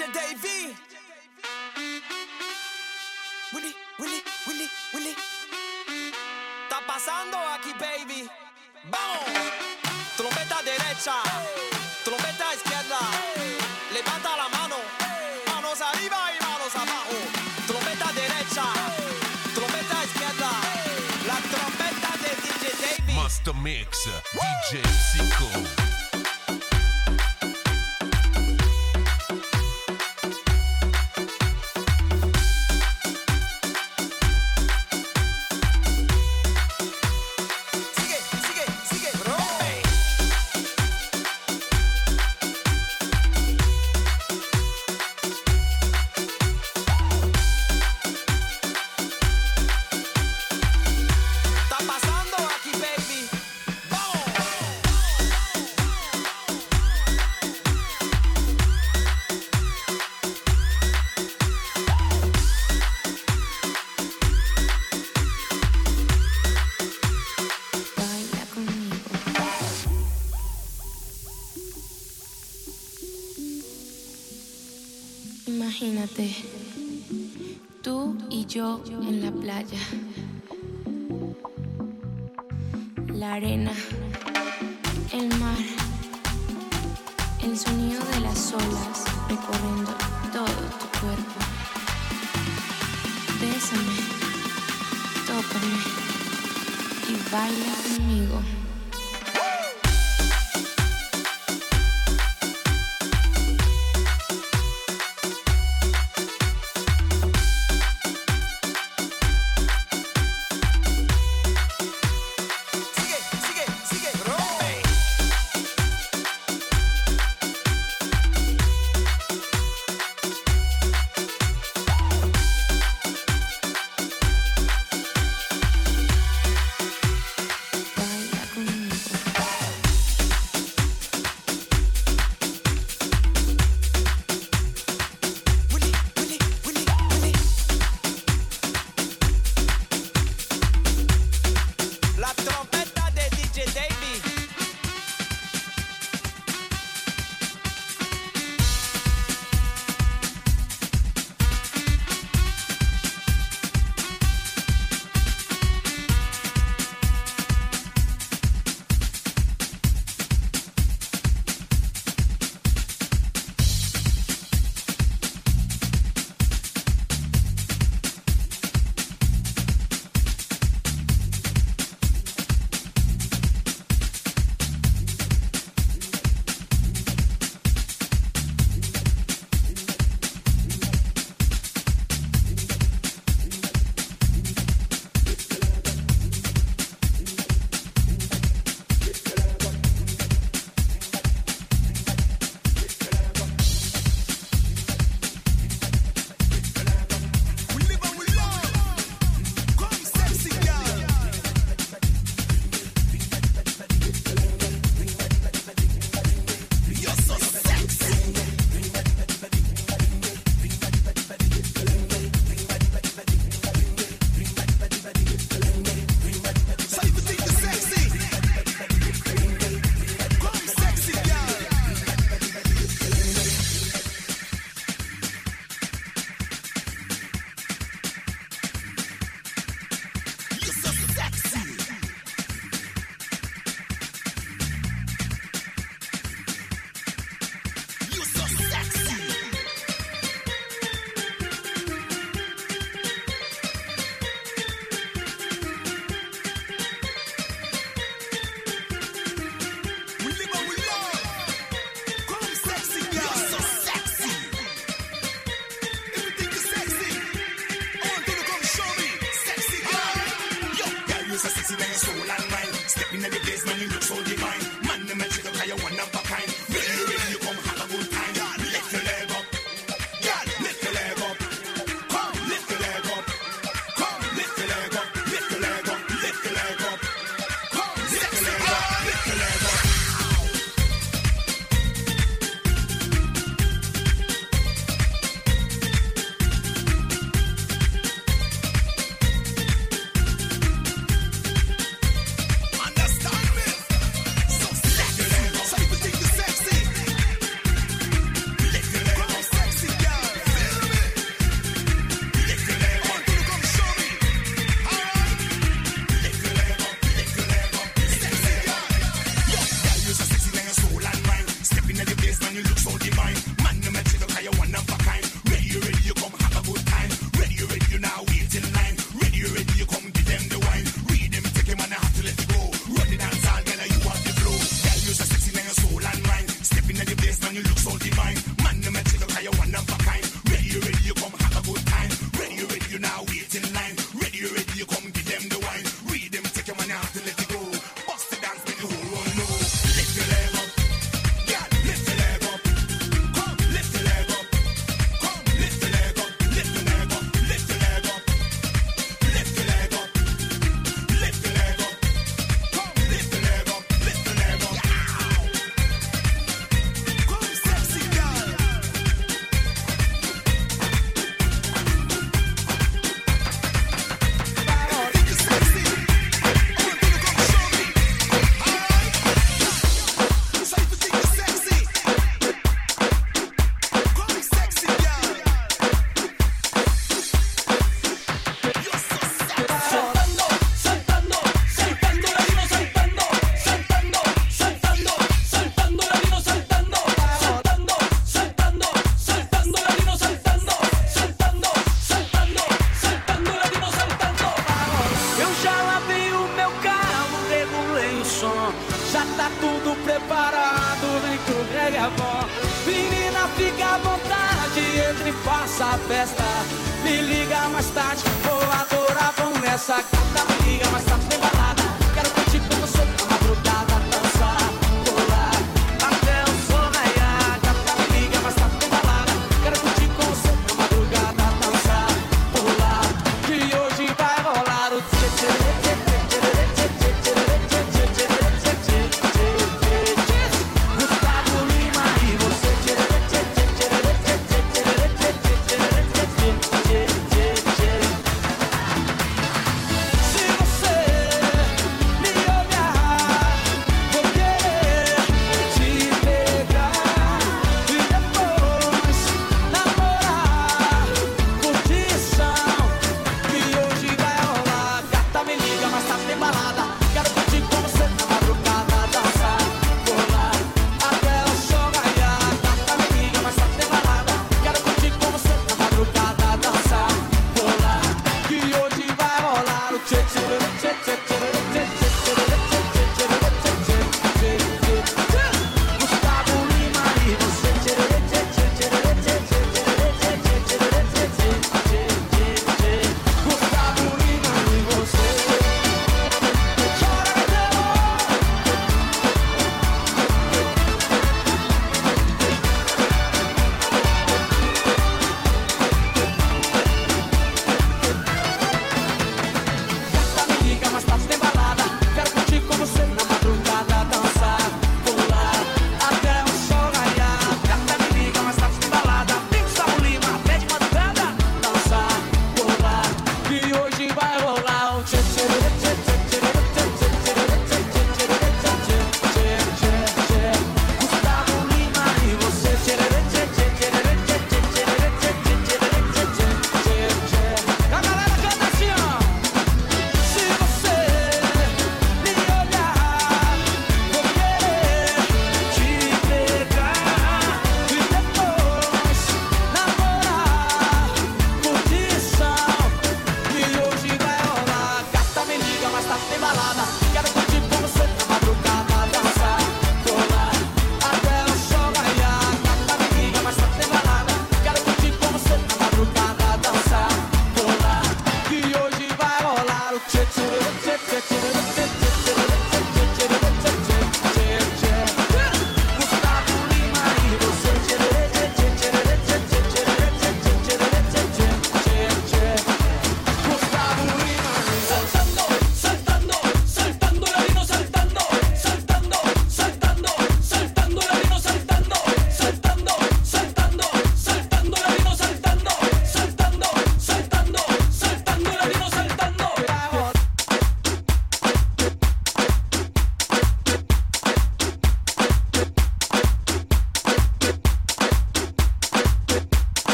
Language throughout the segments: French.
DJ Davy. Willy, Willy, Willy, Willy. Está pasando aquí, baby. Vamos. Trompeta derecha, trompeta izquierda. Levanta la mano, manos arriba y manos abajo. Trompeta derecha, trompeta izquierda. La trompeta de DJ Davy. Master Mix, DJ Zico.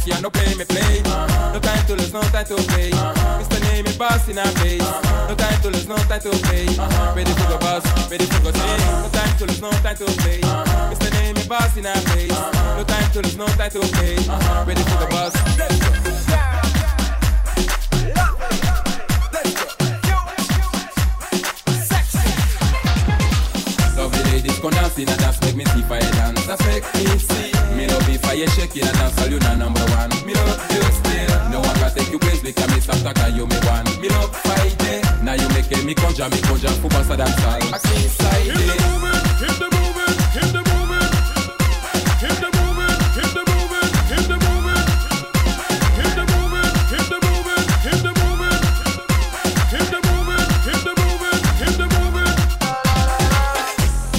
If you no play me play. No time to lose, no time to play. Mr. Name me boss in our face. No time to lose, no time to play. Ready for the boss, ready for the sing. No time to lose, no time to play. Mr. Name me boss in our face. No time to lose, no time to play. Ready for the boss. Love if I shake in a dance, all you not number one. Me you still. No one can take you place because me stop talking, you me one. Me love fight it. Now you make me conjure, me conjure for bossa dance all. I see inside Keep the movement, keep the movement, keep the movement. Keep the movement, keep the movement, keep the movement. Keep the movement, keep the movement, keep the movement. Keep the movement, keep the movement, keep the movement.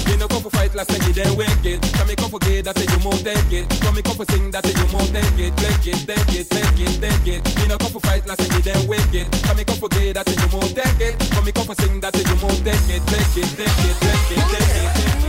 Me no come for fight, last take it then wake it. Come me come for gay, that say you more take it. Come me come for sing, that you more take it. Take it, take it, take it, take it. Me no come for fight, take it then. Come me come for gay, that you more take it. Come me come for sing, that you more take it. Take it, take it, take it, take it,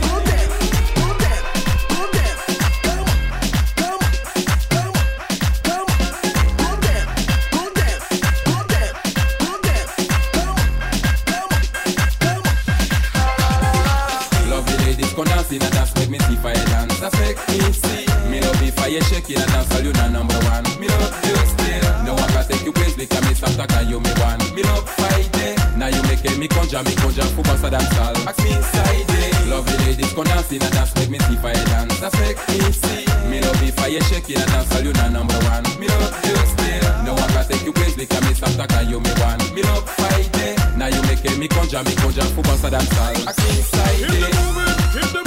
ladies come dance in a dance, make me see fire dance. Make me see. Me love if I shake in a dance, all you not number one. Me love you still. No one can take you place because me stop talking, you me one. Me love fight it. Now you make me conjure, me conjure for bossa dance all. Ask me inside it. Love the ladies come dance in a dance, make me see fire dance. That's make me see. Me love if I shake in a dance, all you not number one. Me love you still. No one can take you place because me stop talking, you me one. Me love fight it. Now you make me conjure, me conjure for bossa dance all. Ask me inside it.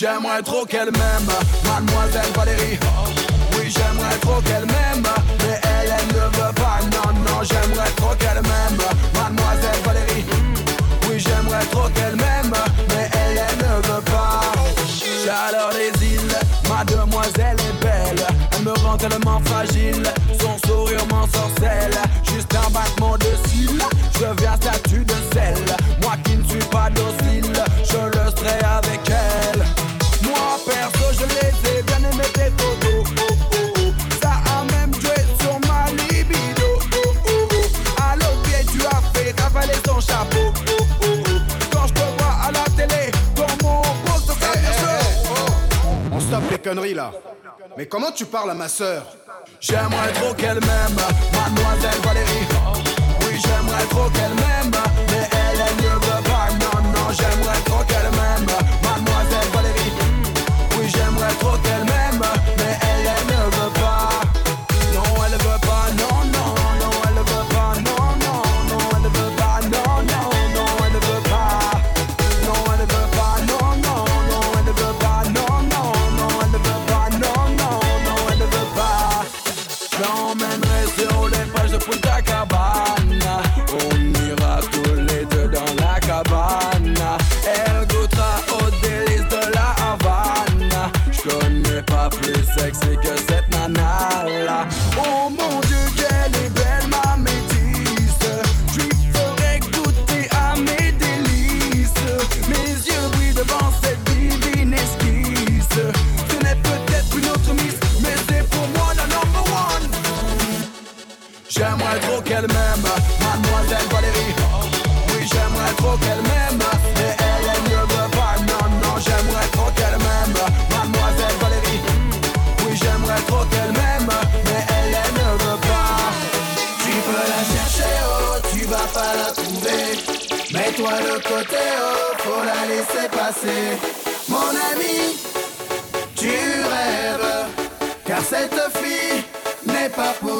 J'aimerais trop qu'elle m'aime, mademoiselle Valérie. Oui, j'aimerais trop qu'elle m'aime, mais elle, elle ne veut pas. Non, non, j'aimerais trop qu'elle m'aime, mademoiselle Valérie. Oui, j'aimerais trop qu'elle m'aime, mais elle, elle ne veut pas. Chaleur des îles, mademoiselle est belle. Elle me rend tellement fragile, son sourire m'ensorcelle. Juste un battement de cils, je viens statue de sel. Moi qui ne suis pas docile, je le serai avec conneries là. Mais comment tu parles à ma sœur J'aimerais trop qu'elle m'aime, mademoiselle Valérie. Oui, j'aimerais trop qu'elle m'aime, mais elle, elle ne veut pas. Non, non, j'aimerais trop. up.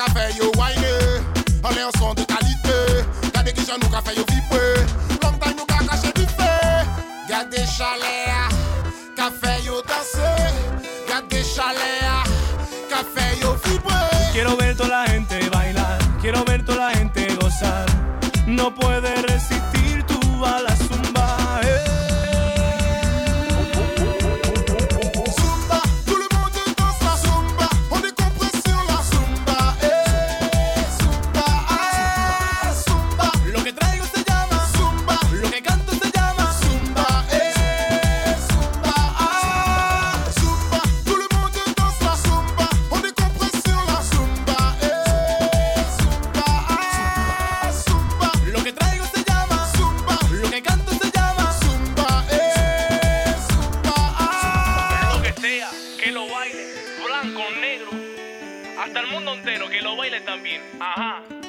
ka fè yo wine Anè yon son de kalite Gade ki jan nou ka fè yo vipe Long time nou ka kache di fè Gade chale a Ka fè yo danse. Gade chale a Ka fè yo vipe. Quiero ver toda la gente bailar Quiero ver toda la gente gozar. No puedo bailes también. Ajá.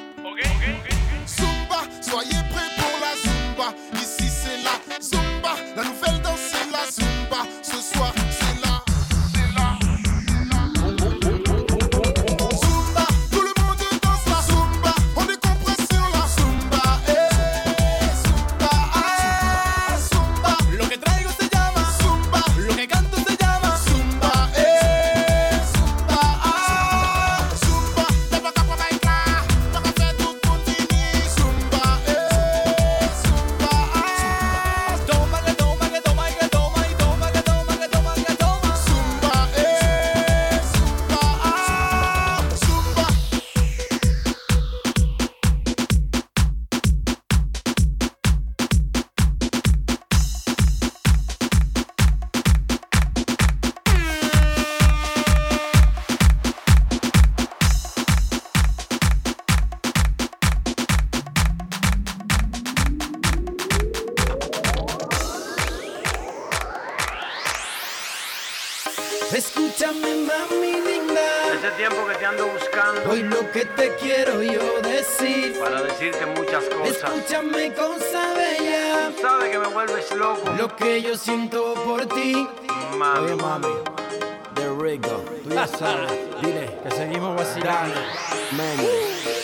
yo siento por ti. Mami, Oye, mami, de Rigo, tú ya sabes. Dile que seguimos vacilando. Mami,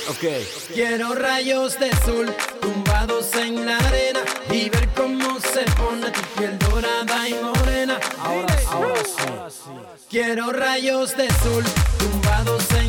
ok. Quiero rayos de sol tumbados en la arena y ver cómo se pone tu piel dorada y morena. Ahora, sí, ahora sí. Quiero rayos de sol tumbados en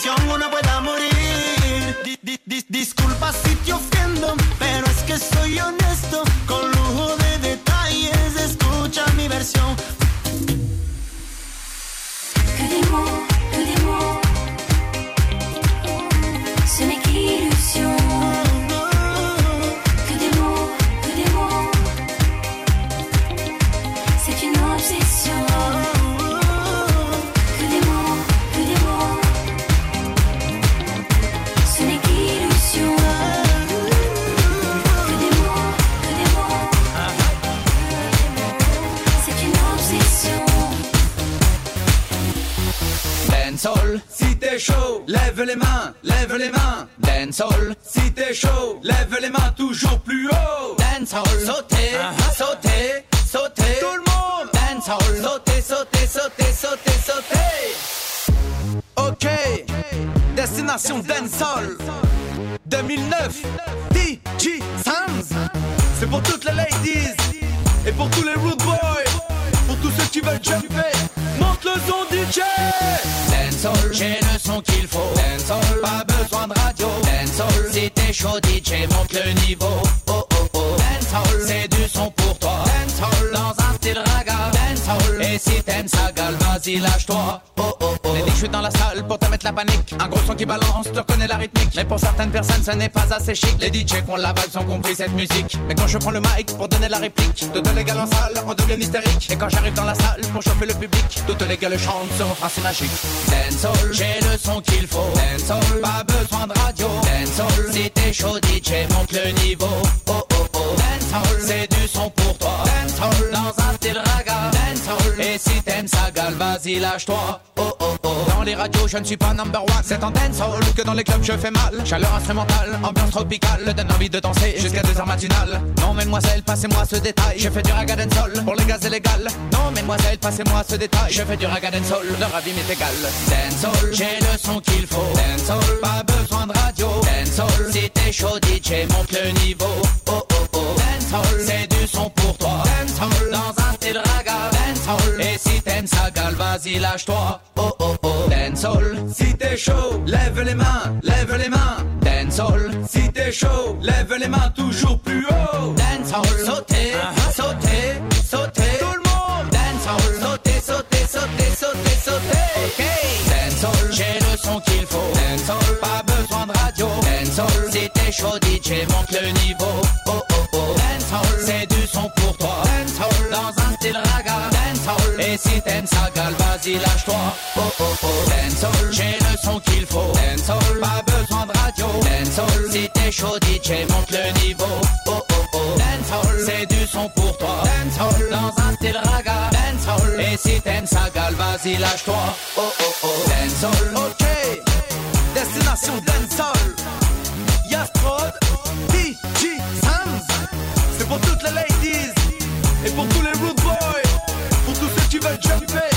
presión, una Dancehall, si t'es chaud, lève les mains toujours plus haut. Dancehall, sauter, sauter, sauter. Tout le monde. Dancehall, sauter, sauter, sauter, sauter, sauter. Ok, destination Dancehall 2009, DJ, monte le niveau. Oh oh oh. Dancehall, c'est du son pour toi. Dancehall, dans un style raga. Dancehall, et si t'aimes ça, gal, vas-y lâche-toi. Oh oh oh. Les je suis dans la salle pour te mettre la panique. Un gros son qui balance, tu reconnais la rythmique. Mais pour certaines personnes, ce n'est pas assez chic. Les DJ qui ont la vibe ont compris cette musique. Mais quand je prends le mic pour donner la réplique, toutes les gars en salle, on devient hystérique. Et quand j'arrive dans la salle pour chauffer le public, toutes les gars chantent ce refrain, c'est magique. Dancehall, j'ai le son qu'il faut. Dancehall, pas besoin de radio. Dancehall, si t'es chaud DJ, monte le niveau. Oh oh oh. Dancehall, c'est du son pour toi. Dancehall, dans un style raga. Dancehall, et si t'aimes ça, gal, vas-y lâche-toi. Oh oh. Dans les radios, je ne suis pas number one. C'est en dancehall que dans les clubs je fais mal. Chaleur instrumentale, ambiance tropicale, donne envie de danser jusqu'à 2h matinale. Non, mesdemoiselles, passez-moi ce détail. Je fais du raga dancehall pour les gaz illégal. Non, mesdemoiselles, passez-moi ce détail. Je fais du raga dancehall, leur avis m'est égal. Dancehall, j'ai le son qu'il faut. Dancehall, pas besoin de radio. Dancehall, si t'es chaud, DJ, monte le niveau. Oh oh oh. Dancehall, c'est du son pour toi. Dancehall, dans raga. Dancehall, et si t'aimes ça, gal, vas-y lâche-toi. Oh oh oh. Dancehall, si t'es chaud, lève les mains, lève les mains. Dancehall, si t'es chaud, lève les mains toujours plus haut. Dancehall, sauter, sauter, sauter. Tout le monde. Dancehall, sauter, sauter, sauter, sauter, sauter. Ok. Dancehall, j'ai le son qu'il faut. Dancehall, pas besoin de radio. Dancehall, si t'es chaud, DJ, monte le niveau. Oh oh oh. Dancehall, c'est du son pour toi. Si t'aimes ça, gal, vas-y lâche-toi. Oh oh oh. Dancehall, j'ai le son qu'il faut. Dancehall, pas besoin de radio. Dancehall, si t'es chaud, DJ, monte le niveau. Oh oh oh. Dancehall, c'est du son pour toi. Dancehall, dans un style raga. Dancehall, et si t'aimes ça, gal, vas-y lâche-toi. Oh oh oh. Dancehall, ok. Destination dancehall. Yastrod, DJ Sands. C'est pour toutes les ladies et pour tous les rude boys. Jump, jump, jump.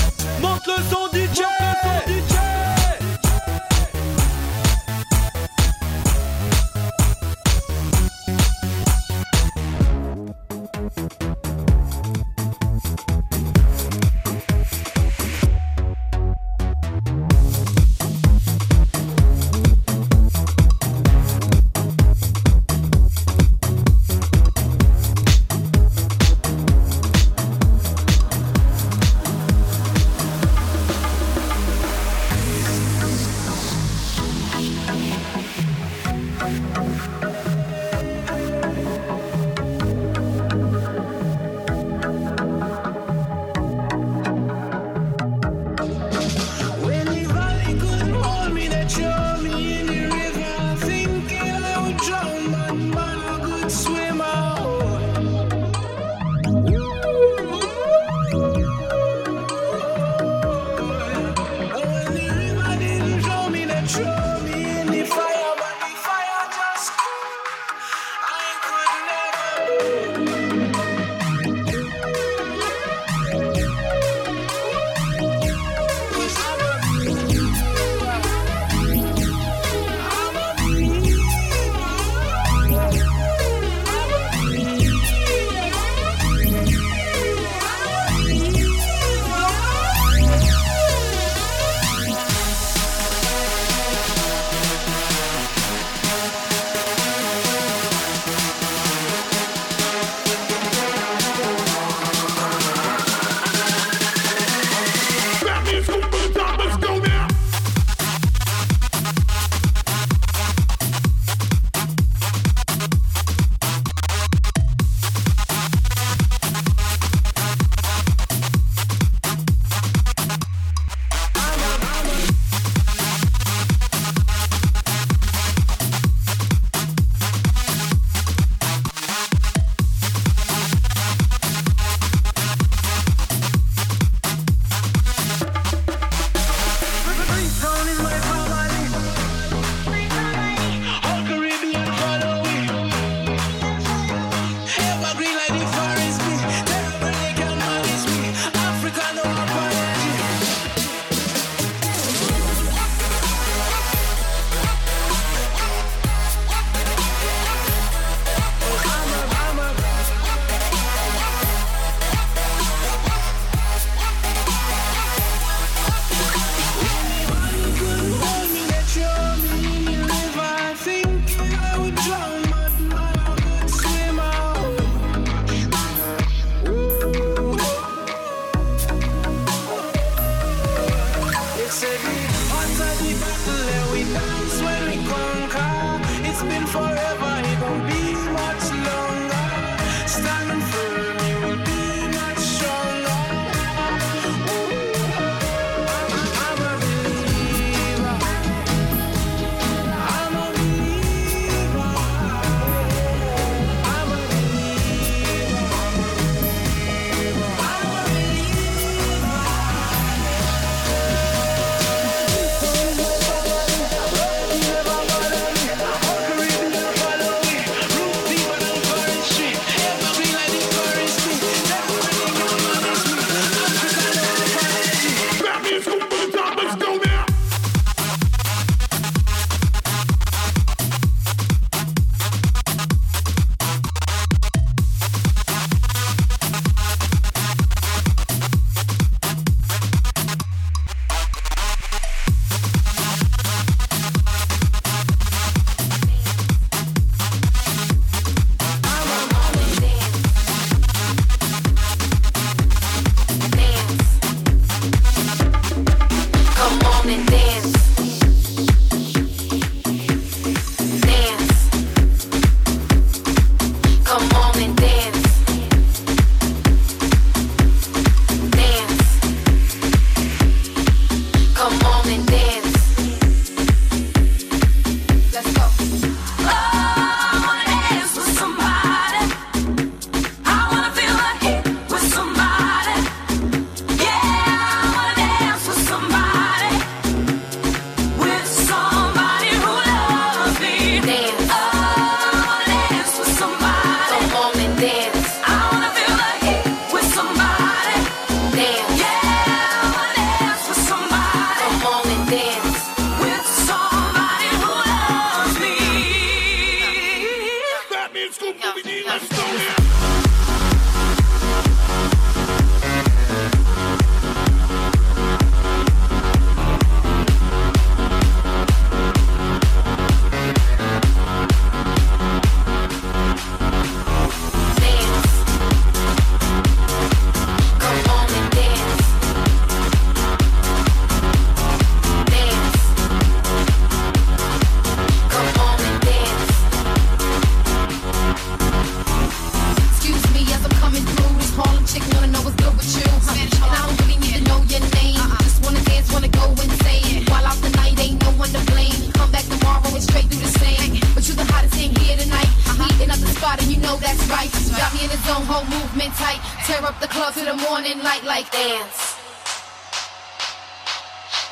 whole movement tight. Tear up the club to the morning light like dance.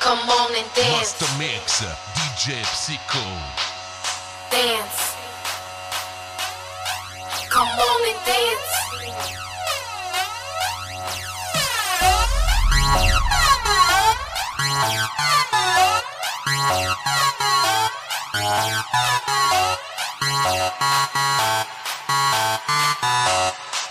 Come on and dance. Master Mix, DJ Psycho. Dance. Come on and dance. Thank you.